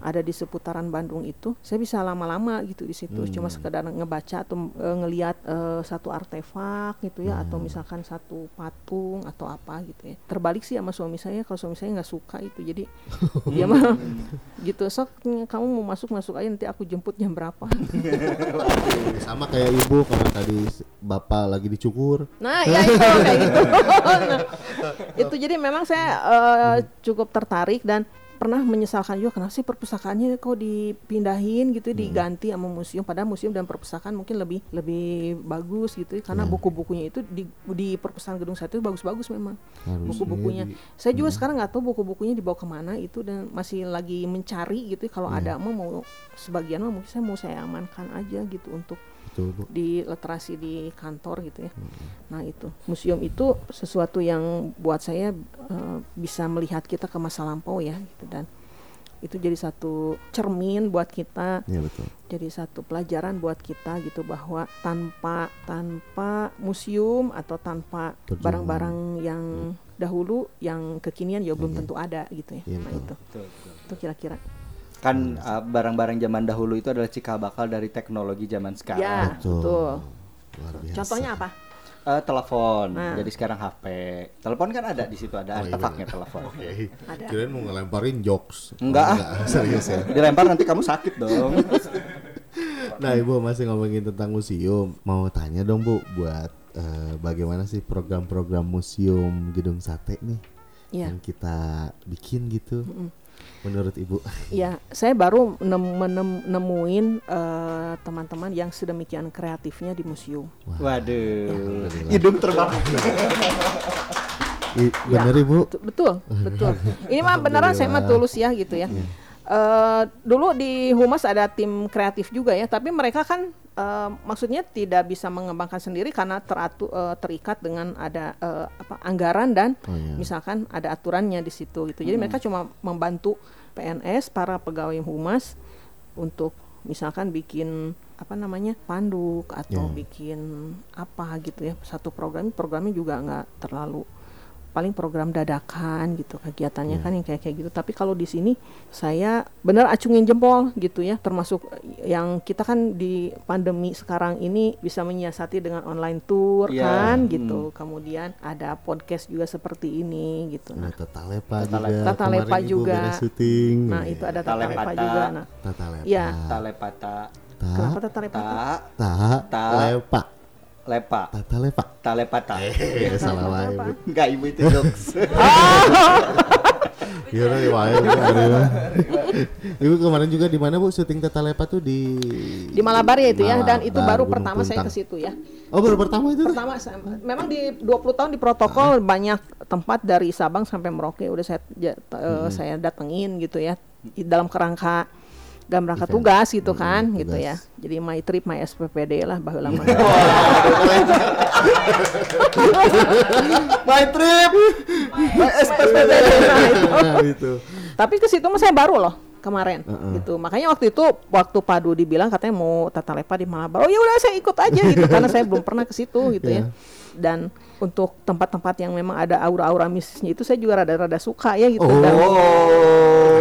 ada di seputaran Bandung itu saya bisa lama-lama gitu di situ. Cuma sekedar ngebaca atau eh, ngelihat eh, satu artefak gitu ya atau misalkan satu patung atau apa gitu ya. Terbalik sih sama suami saya kalau suami saya nggak suka itu jadi dia mah gitu. Sok kamu mau masuk masuk aja nanti aku jemput jam berapa. Sama kayak ibu kalau tadi bapak lagi dicukur Nah, ya itu kayak gitu. Nah, itu jadi memang saya eh, cukup tertarik dan pernah menyesalkan juga kenapa sih perpustakaannya kok dipindahin gitu Hmm. diganti sama museum padahal museum dan perpustakaan mungkin lebih lebih bagus gitu ya, karena Hmm. buku-bukunya itu di di perpustakaan gedung satu bagus-bagus memang buku-bukunya di- saya juga sekarang nggak tahu buku-bukunya dibawa ke mana itu dan masih lagi mencari gitu ya. kalau Iya. ada mau sebagian mah mungkin saya mau saya amankan aja gitu untuk betul bu di literasi di kantor gitu ya. Hmm. Nah itu museum itu sesuatu yang buat saya eh, bisa melihat kita ke masa lampau ya gitu dan itu jadi satu cermin buat kita ya betul jadi satu pelajaran buat kita gitu bahwa tanpa tanpa museum atau tanpa barang-barang yang dahulu yang kekinian ya belum Iya. tentu ada gitu ya. Iya, nah betul. itu Betul, betul. itu kira-kira. Kan uh, barang-barang zaman dahulu itu adalah cikal bakal dari teknologi zaman sekarang. Ya betul. luar biasa Contohnya apa? Eh, telepon. Nah. Jadi sekarang HP. Telepon kan ada di situ ada Oh, iya, artefaknya bener. telepon. Oke. Ada. Kirain mau ngelemparin jokes. Enggak. Oh, serius ya. Dilempar nanti kamu sakit dong. Nah, Ibu masih ngomongin tentang museum. Mau tanya dong, Bu, buat eh, bagaimana sih program-program museum Gedung Sate nih Iya. yang kita bikin gitu? Menurut Ibu? Ya, saya baru nem- menem- nemuin eh, teman-teman yang sedemikian kreatifnya di museum. Waduh. Alhamdulillah. Hidung terbang. I- bener Ibu? Betul, betul, betul. Ini mah beneran saya mah tulus ya gitu ya. Eh, dulu di Humas ada tim kreatif juga ya, tapi mereka kan eh, maksudnya tidak bisa mengembangkan sendiri karena teratu, eh, terikat dengan ada eh, apa anggaran dan Oh, iya. misalkan ada aturannya di situ gitu. Jadi mereka cuma membantu PNS para pegawai Humas untuk misalkan bikin apa namanya panduk atau Ya. bikin apa gitu ya satu program programnya juga nggak terlalu paling program dadakan gitu kegiatannya kan yang kayak kayak gitu tapi kalau di sini saya benar acungin jempol gitu ya termasuk yang kita kan di pandemi sekarang ini bisa menyiasati dengan online tour Iya, kan hmm. gitu kemudian ada podcast juga seperti ini gitu Ada nah Tata Lepa Tata juga. Lepa. Tata Lepa juga. syuting. nah itu ada tata lepa Talepata. juga nah Tata Lepa. Iya. Talepata. Ta, kenapa tata lepa Ta. ta, Ta. lepa. Lepa. Tata Lepa. Talepata. Eh, salah wae. Enggak ibu itu jokes. Iya, iya, hari mah. Ibu kemarin juga di mana Bu syuting Tata Lepa tuh di di Malabar ya itu ya dan itu Malabar, baru Gunung pertama saya Puntang. ke situ ya Oh, baru pertama itu? pertama saya- memang di 20 tahun di protokol banyak tempat dari Sabang sampai Merauke udah saya eh, saya datengin gitu ya dalam kerangka dalam rangka Event. tugas gitu Hmm, kan tugas. gitu ya jadi my trip my SPPD lah baheula mah My trip. My SPPD. Nah, itu. tapi ke situ mah saya baru loh kemarin gitu makanya waktu itu waktu Padu dibilang katanya mau tata lepa di Malabar oh ya udah saya ikut aja gitu karena saya belum pernah ke situ gitu ya Iya. dan untuk tempat-tempat yang memang ada aura-aura mistisnya itu saya juga rada-rada suka ya gitu Oh. dan.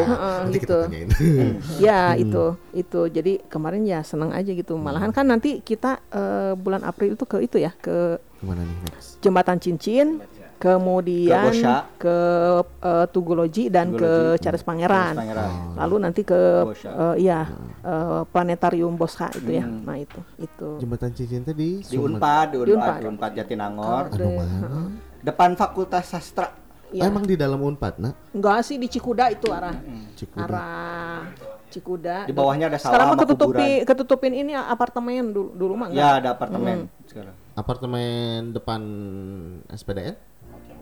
Heeh, Nanti gitu. ya itu itu. Jadi kemarin ya senang aja gitu. Malahan kan nanti kita eh, bulan April itu ke itu ya ke Ke mana nih next? jembatan cincin kemudian Ke ke eh, Tugoloji dan ke Tugoloji. Cares Pangeran Pangeran. lalu nanti ke eh, iya eh, planetarium Bosca itu ya nah itu itu Jembatan Cincin tadi Di Unpad, di Di Unpad, Unpad. di Unpad Jatinangor. Aduh. Depan Fakultas Sastra. Iya. Oh, emang di dalam Unpad, nak? enggak sih di Cikuda itu arah Cikuda. arah Cikuda Di bawahnya ada sawah sekarang ketutupi ketutupin ini apartemen dulu dulu mah enggak Ya, ada apartemen sekarang. Apartemen depan SPDN?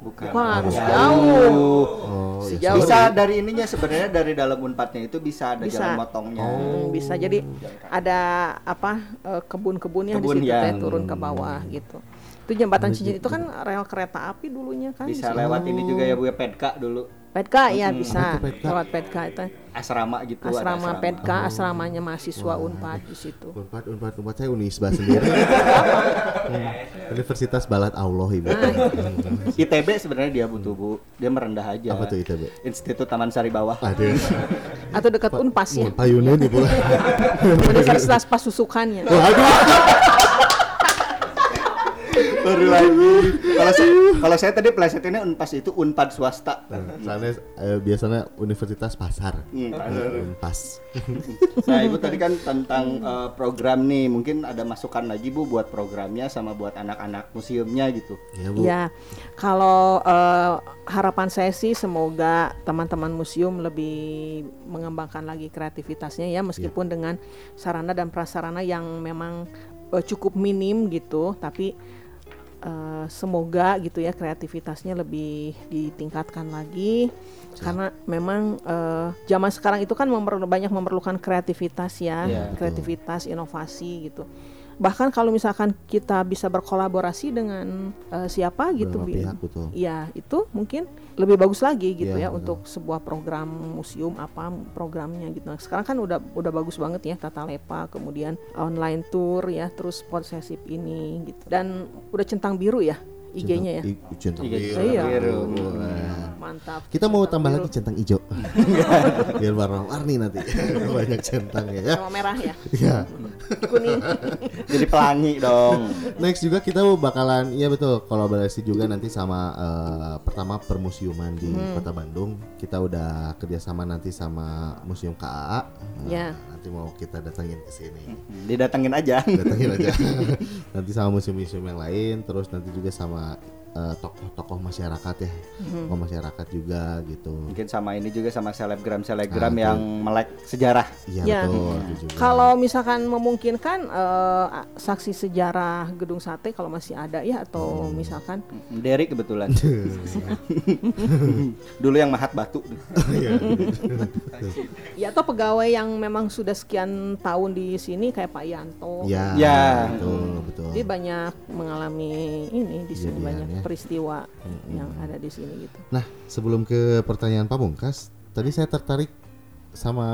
Bukan. Bukan. Oh, jauh. Bisa dari ininya sebenarnya dari dalam Unpadnya itu bisa ada Bisa. jalan motongnya. Hmm, bisa jadi ada apa eh, kebun-kebunnya di Kebun situ teh yang- turun ke bawah gitu. Itu jembatan cincin itu kan rel kereta api dulunya kan. Bisa di situ. lewat ini juga ya Bu ya Pedka dulu. Pedka ya bisa itu Pedka? lewat Pedka itu. Asrama gitu ada Asrama Pedka, asramanya mahasiswa Unpad di situ. Unpad, Unpad, Unpad saya Unisba sendiri. Hmm. Universitas Balat Allah Ibu. ITB sebenarnya dia butuh Bu. Dia merendah aja. Apa tuh ITB? Institut Taman Sari Bawah. Aduh. Atau dekat Unpas ya. Payunin Ibu. Universitas Pasusukannya. Waduh. Baru lagi. Kalau saya kalau saya tadi plesetinnya Unpas itu Unpad swasta. Soalnya eh, biasanya Universitas Pasar. Hmm. Eh, Unpas. Nah, Ibu tadi kan tentang eh, program nih, mungkin ada masukan lagi Bu buat programnya sama buat anak-anak museumnya gitu. Ya Bu. Ya, kalau eh, harapan saya sih semoga teman-teman museum lebih mengembangkan lagi kreativitasnya ya, meskipun dengan sarana dan prasarana yang memang cukup minim gitu, tapi eh, semoga gitu ya kreativitasnya lebih ditingkatkan lagi karena memang eh, zaman sekarang itu kan memerlu- banyak memerlukan kreativitas ya, betul. kreativitas, inovasi gitu. Bahkan kalau misalkan kita bisa berkolaborasi dengan eh, siapa gitu, pihak, betul. ya itu mungkin lebih bagus lagi gitu Iya, ya betul. untuk sebuah program museum apa programnya gitu. Nah, sekarang kan udah udah bagus banget ya tata lepa, kemudian online tour ya, terus possessive ini gitu. Dan udah centang biru ya IG-nya ya. Centang Iya, biru. Iya. biru. Mantap. Kita mau Centang tambah lagi centang hijau. Biar warna-warni nanti. Banyak centangnya ya. sama merah ya, Iya. kuning. Jadi pelangi dong. Next juga kita bakalan iya betul kolaborasi juga nanti sama eh, pertama permusiuman di Hmm. Kota Bandung. Kita udah kerjasama nanti sama Museum KAA. Nah, Ya. Nanti mau kita datangin ke sini. Didatengin aja. Datangin aja. nanti sama museum-museum yang lain, terus nanti juga sama eh, tokoh-tokoh masyarakat ya, Hmm. tokoh masyarakat juga gitu. Mungkin sama ini juga sama selebgram-selebgram Ah, yang melek sejarah. Iya Ya. betul. itu juga. Kalau misalkan memungkinkan eh, saksi sejarah gedung sate kalau masih ada ya atau Hmm. misalkan Derek kebetulan. Dulu yang mahat batu. Iya. ya atau pegawai yang memang sudah sekian tahun di sini kayak Pak Yanto. Ya, Ya. betul, betul. Dia banyak mengalami ini di sini banyak ya. Peristiwa yang ada di sini gitu. Nah, sebelum ke pertanyaan pamungkas, tadi saya tertarik sama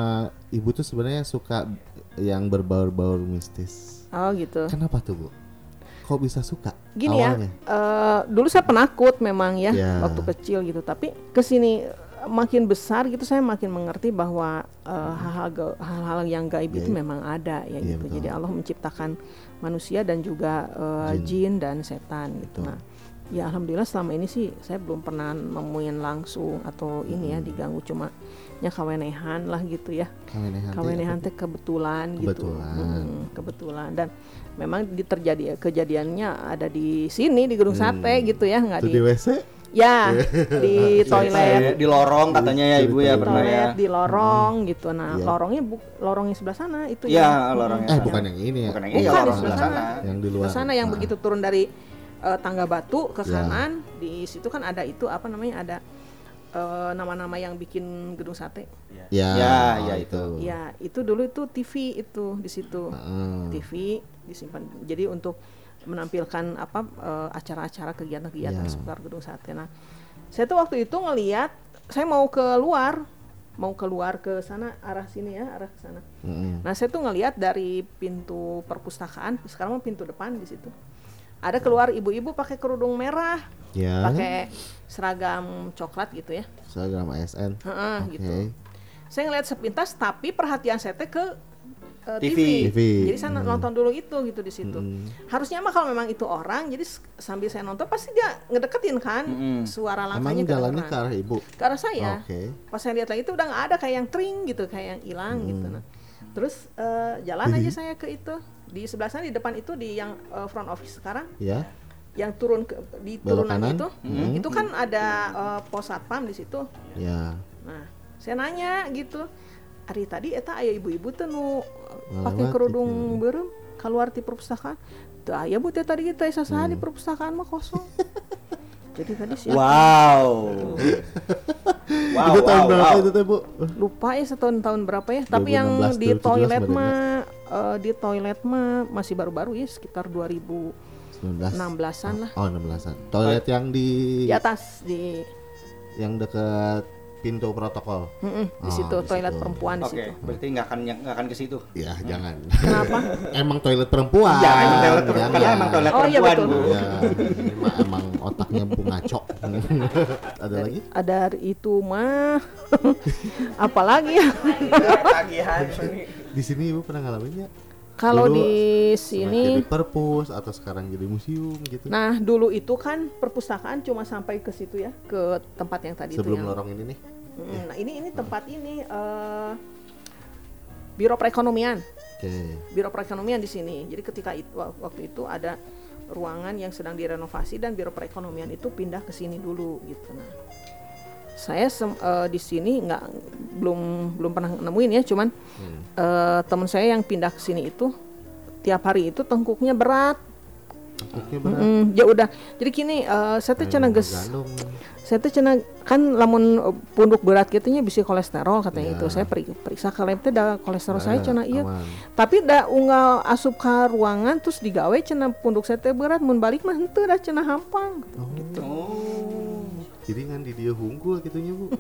ibu tuh sebenarnya suka yang berbaur-baur mistis. Oh gitu. Kenapa tuh, Bu? Kok bisa suka? Gini awalnya? ya, eh, dulu saya penakut memang ya Ya. waktu kecil gitu, tapi ke sini eh, makin besar gitu saya makin mengerti bahwa eh, hal-hal hal-hal yang gaib itu Gaib. memang ada ya Iya, gitu. betul. Jadi Allah menciptakan manusia dan juga eh, jin. dan setan gitu. Betul. Nah, ya alhamdulillah selama ini sih saya belum pernah nemuin langsung atau ini ya diganggu cuma ya kawenehan lah gitu ya. Kawenehan teh Kawenehan teh kebetulan, gitu. Kebetulan. Mm, kebetulan dan memang di terjadi kejadiannya ada di sini di Gedung Sate gitu ya, nggak di di WC? ya di toilet Di lorong katanya ya Ibu ya Di pernah ya. toilet di lorong gitu. Nah, Iya. lorongnya bu lorongnya sebelah sana itu Iya, yang lorongnya. Eh, sana. bukan yang ini ya. Bukan yang Bukan, ini, di lorong sebelah sebelah sana. sana. Yang di luar. ke sana yang Nah, begitu turun dari eh, tangga batu ke Ya. kanan di situ kan ada itu apa namanya ada eh, nama-nama yang bikin gedung sate. Ya, Ya, oh, ya itu. Ya, itu dulu itu TV itu di situ. Heeh. TV disimpan. Jadi untuk menampilkan apa eh, acara-acara kegiatan-kegiatan Ya. seputar gedung sate. Nah, saya tuh waktu itu ngeliat saya mau keluar mau keluar ke sana arah sini ya arah ke sana. Mm-mm. Nah saya tuh ngeliat dari pintu perpustakaan sekarang mah pintu depan di situ ada keluar ibu-ibu pakai kerudung merah Ya. pakai seragam coklat gitu ya. Seragam ASN. Heeh, Oke. gitu. Saya ngeliat sepintas tapi perhatian saya teh ke eh, TV. TV. Jadi saya nonton dulu itu gitu di situ. Harusnya mah kalau memang itu orang, jadi sambil saya nonton pasti dia ngedeketin kan Mm-mm. suara Emang langkahnya jalannya ke arah ibu. ke arah saya. Oke. Pas saya lihat lagi itu udah nggak ada kayak yang tring gitu, kayak yang hilang gitu. Nah, terus eh, jalan aja saya ke itu di sebelah sana di depan itu di yang eh, front office sekarang Ya. yang turun ke di Belok turunan kanan? itu, Hmm. itu kan ada eh, pos satpam di situ. Ya. Nah, saya nanya gitu, hari tadi eta aya ibu-ibu tuh nu pakai Ngelewat kerudung gitu. berem keluar di perpustakaan. Tuh aya bu tadi kita asa Hmm. di perpustakaan mah kosong. Jadi tadi siapa? Wow. wow, itu tahun wow, berapa wow. itu teh, Bu? Lupa ya setahun tahun berapa ya. Tapi yang 2016, di 2017 toilet badannya. mah eh, di toilet mah masih baru-baru ya sekitar 19. 2016 16-an lah. Oh, 16-an. Toilet yang di Di atas di yang dekat pintu protokol. mm-mm, di Oh, situ di toilet situ. perempuan di Oke, situ. berarti nggak akan nggak akan ke situ. Ya, jangan. Kenapa? emang toilet perempuan. Ya, emang toilet perempuan. Karena emang toilet Oh, iya, perempuan, betul. Bu. Ya, emang otaknya bu ngaco. Ada lagi? Ada itu mah apalagi ya? Tagihan Di sini ibu pernah ngalamin ya? Kalau di sini jadi perpus atau sekarang jadi museum gitu. Nah, dulu itu kan perpustakaan cuma sampai ke situ ya, ke tempat yang tadi Sebelum itu yang. lorong ini nih. Mm, Nah, ini ini tempat ini eh, Biro Perekonomian. Oke. Biro Perekonomian di sini. Jadi ketika itu waktu itu ada ruangan yang sedang direnovasi dan Biro Perekonomian itu pindah ke sini dulu gitu. Nah, saya eh, di sini nggak belum belum pernah nemuin ya, cuman Hmm. eh, teman saya yang pindah ke sini itu tiap hari itu tengkuknya berat. Mm, ya udah. Jadi gini, eh, saya tuh geus Gandum. saya tuh cenah kan lamun uh, punduk berat gitu nya bisa kolesterol katanya Iya. itu saya peri- periksa ke lab teh da kolesterol saya Nah, cenah iya aman. tapi da unggal asup ka ruangan terus digawe cenah punduk saya teh berat mun balik mah henteu da cenah hampang Oh. Jadi kan di dia hunggul gitunya bu.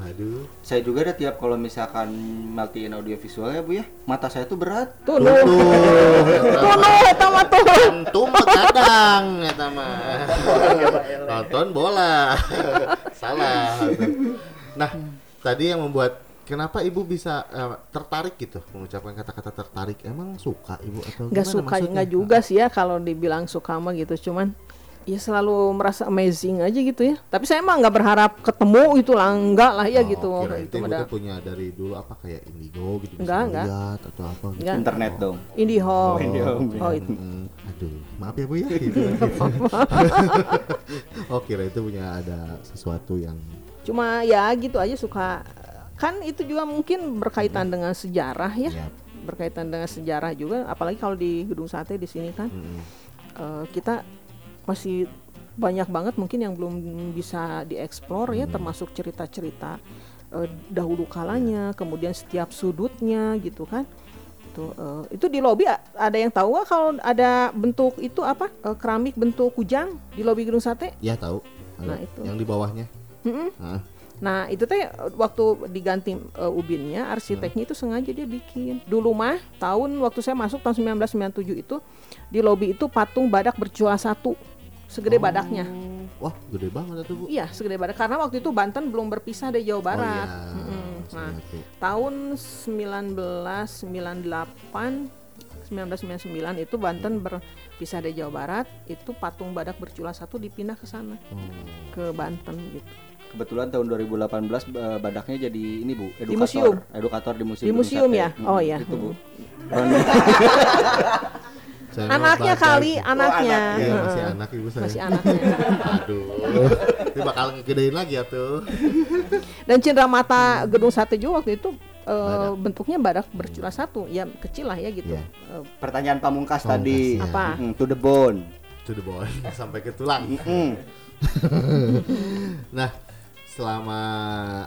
Aduh. Saya juga ada tiap kalau misalkan matiin audio visual ya Bu ya, mata saya tuh berat. tuh tuh nuh eta mah tuh Antum begadang eta mah. Nonton bola. Salah. Nah, tadi yang membuat kenapa ibu bisa eh, tertarik gitu mengucapkan kata-kata tertarik? Emang suka ibu atau gimana suka maksudnya? nggak juga sih ya kalau dibilang suka mah gitu cuman ya selalu merasa amazing aja gitu ya. Tapi saya mah nggak berharap ketemu itu lah enggak lah ya Oh, gitu. kirain itu teh ibu ada teh punya dari dulu apa kayak indigo gitu bisa Enggak, enggak. lihat atau apa gitu. Enggak. Internet dong. IndiHome IndiHome, oh itu. Hmm, aduh, maaf ya bu ya. Gitu. oh kira itu punya ada sesuatu yang cuma ya gitu aja suka kan itu juga mungkin berkaitan dengan sejarah ya. Ya, berkaitan dengan sejarah juga apalagi kalau di gedung sate di sini kan. Mm, eh, kita masih banyak banget mungkin yang belum bisa dieksplor ya termasuk cerita-cerita eh, dahulu kalanya kemudian setiap sudutnya gitu kan itu eh, itu di lobi ada yang tahu nggak kalau ada bentuk itu apa Eh, keramik bentuk kujang di lobi gedung sate ya tahu. Ada. Nah, itu. Yang di bawahnya. Mm-mm. Hah. Nah itu teh waktu diganti uh, ubinnya arsiteknya itu sengaja dia bikin. Dulu mah tahun waktu saya masuk tahun 1997 itu di lobi itu patung badak bercula satu segede badaknya. Wah, gede banget itu bu. Iya segede badak karena waktu itu Banten belum berpisah dari Jawa Barat. Oh, iya. Saya Nah tahun 1998 1999 itu Banten berpisah dari Jawa Barat itu patung badak bercula satu dipindah ke sana Oh. ke Banten gitu. Kebetulan tahun 2018 eh, badaknya jadi ini Bu, edukator. museum. Edukator di museum. Di museum ya? Oh, iya. Itu Bu. Saya Anaknya kali, anaknya. Iya, Heeh. masih anak ibu saya. Masih anaknya. Aduh. Ini bakal ngegedein lagi ya tuh. Dan cindera mata gedung sate juga waktu itu eh, Badak. bentuknya badak bercula satu, ya kecil lah ya gitu. Iya. Eh, Pertanyaan pamungkas Pamungkas, tadi. ya. Apa? Mm, to the bone. To the bone sampai ke tulang. Mm. Nah, selama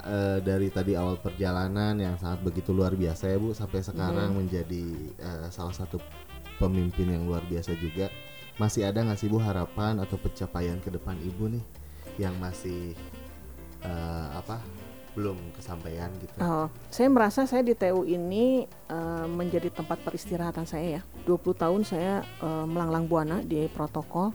eh, dari tadi awal perjalanan yang sangat begitu luar biasa ya Bu sampai sekarang menjadi eh, salah satu pemimpin yang luar biasa juga. Masih ada nggak sih Bu harapan atau pencapaian ke depan Ibu nih yang masih eh, apa belum kesampaian gitu? oh, saya merasa saya di TU ini eh, menjadi tempat peristirahatan saya ya. 20 tahun saya eh, melanglang buana di protokol.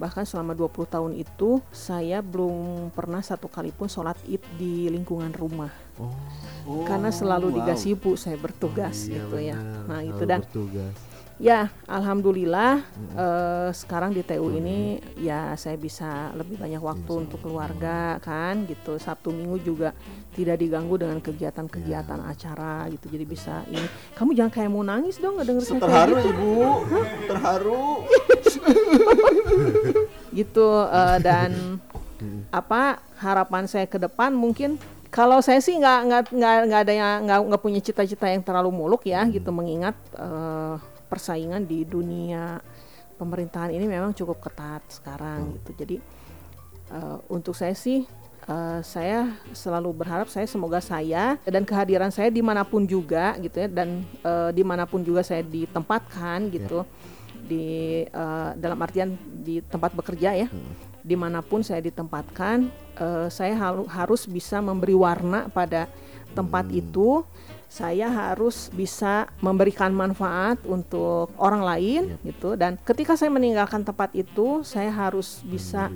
Bahkan selama 20 tahun itu saya belum pernah satu kali pun sholat id di lingkungan rumah. Oh, Karena selalu wow. di gasibu saya bertugas iya gitu ya. benar, Nah, itu dan bertugas. Ya, alhamdulillah eh, sekarang di TU ini ya saya bisa lebih banyak waktu Insya untuk keluarga kan gitu. Sabtu Minggu juga tidak diganggu dengan kegiatan-kegiatan Ya. acara gitu. Jadi bisa ini. Kamu jangan kayak mau nangis dong nggak denger saya Terharu gitu. Ibu. Terharu. Gitu eh, dan apa harapan saya ke depan mungkin kalau saya sih nggak nggak nggak nggak ada yang nggak nggak punya cita-cita yang terlalu muluk ya gitu mengingat eh, persaingan di dunia pemerintahan ini memang cukup ketat sekarang gitu. Jadi eh, untuk saya sih eh, saya selalu berharap saya semoga saya dan kehadiran saya di mana pun juga gitu ya dan eh, di mana pun juga saya ditempatkan gitu. Di eh, dalam artian di tempat bekerja ya di mana pun saya ditempatkan eh, saya halu- harus bisa memberi warna pada tempat itu saya harus bisa memberikan manfaat untuk orang lain gitu dan ketika saya meninggalkan tempat itu saya harus bisa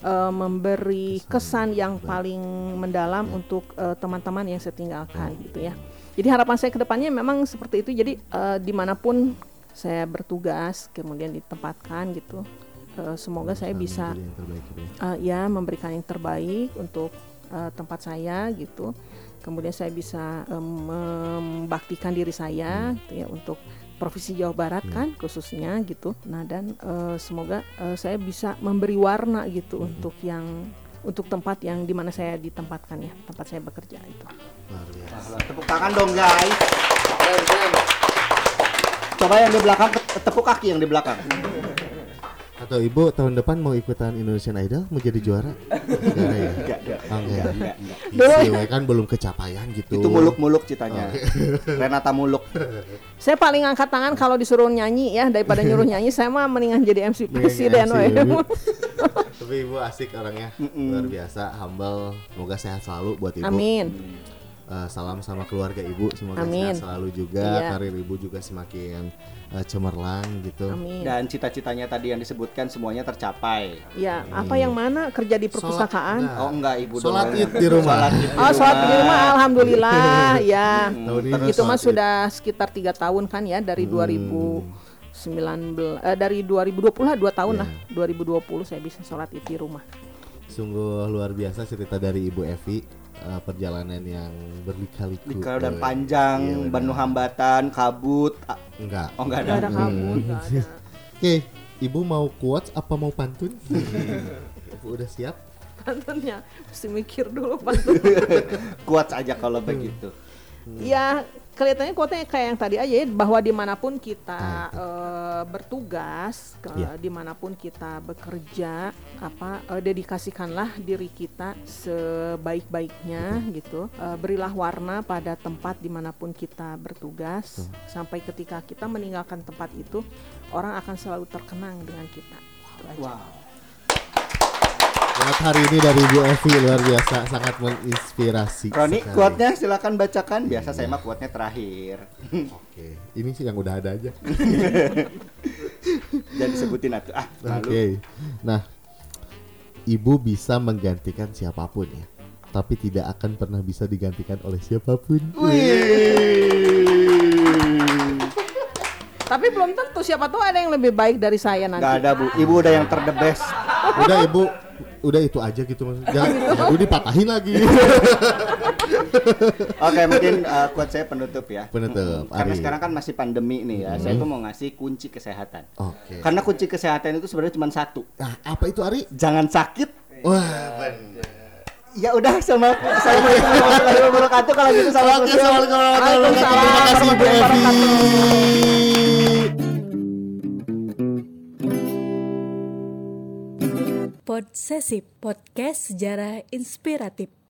eh, memberi kesan yang paling mendalam untuk eh, teman-teman yang saya tinggalkan gitu ya. Jadi harapan saya ke depannya memang seperti itu. Jadi eh, di mana pun saya bertugas kemudian ditempatkan gitu, eh, semoga saya bisa terbaik gitu ya. memberikan yang terbaik untuk eh, tempat saya gitu. Kemudian saya bisa em, membaktikan diri saya gitu ya untuk provinsi Jawa Barat kan khususnya gitu. Nah dan eh, semoga eh, saya bisa memberi warna gitu untuk yang untuk tempat yang di mana saya ditempatkan ya tempat saya bekerja itu. Luar biasa. Wah, Tepuk tangan dong guys. Coba yang di belakang te- tepuk kaki yang di belakang. Atau ibu tahun depan mau ikutan Indonesian Idol mau jadi juara? Enggak ya? Enggak, enggak. Oh, enggak. Kan belum kecapaian gitu. Itu muluk-muluk citanya. Renata muluk. Saya paling angkat tangan kalau disuruh nyanyi ya daripada nyuruh nyanyi saya mah mendingan jadi MC presiden MC, we. Tapi ibu asik orangnya, luar biasa, humble. Semoga sehat selalu buat ibu. Amin. Eh, salam sama keluarga ibu, semoga Amin. sehat selalu juga. Iya. Karir ibu juga semakin eh, cemerlang gitu. Amin. Dan cita-citanya tadi yang disebutkan semuanya tercapai. Ya, apa yang mana kerja di perpustakaan? Sholat- Oh enggak ibu Sholat id di rumah. Sholat id Oh, sholat di rumah, alhamdulillah, ya. Ini Itu mah sudah sekitar tiga tahun kan ya dari 2019, eh, dari 2020 lah dua tahun lah. 2020 saya bisa sholat id di rumah. Sungguh luar biasa cerita dari Ibu Evi eh, perjalanan yang berliku-liku Dikal dan panjang, iya, penuh hambatan, kabut. Enggak. Oh enggak Gak ada. ada kabut, gak ada. Oke, Ibu mau quotes apa mau pantun? Ibu udah siap? Pantunnya mesti mikir dulu pantun. Kuat aja kalau begitu. Ya kelihatannya kuotanya kayak yang tadi aja ya bahwa di mana pun kita eh, bertugas, ke, Iya. di mana pun kita bekerja, apa eh, dedikasikanlah diri kita sebaik-baiknya gitu. Eh, berilah warna pada tempat di mana pun kita bertugas sampai ketika kita meninggalkan tempat itu orang akan selalu terkenang dengan kita. Wow. Buat hari ini dari Ibu Evi luar biasa sangat menginspirasi. Roni, sekali. kuatnya silakan bacakan. Biasa saya mah kuatnya terakhir. Oke, ini sih yang udah ada aja. Dan disebutin atuh. Ah, Oke. malu. Nah, ibu bisa menggantikan siapa pun ya, tapi tidak akan pernah bisa digantikan oleh siapa pun. Tapi belum tentu siapa tahu ada yang lebih baik dari saya nanti. Gak ada bu, ibu udah yang ter the best. Udah ibu, udah itu aja gitu mas. Jangan, aduh dipatahin lagi. Oke mungkin uh, quote saya penutup ya. Penutup, Mm-mm. Karena Ari. sekarang kan masih pandemi nih ya. Saya tuh mau ngasih kunci kesehatan. Oke. Karena kunci kesehatan itu sebenarnya cuma satu. Nah, apa itu Ari? Jangan sakit. Wah, bener. Ya udah sama saya mau warahmatullahi wabarakatuh kalau gitu sama Oke, assalamualaikum warahmatullahi wabarakatuh. Terima kasih Ibu Evi. Podsesif Podcast Sejarah Inspiratif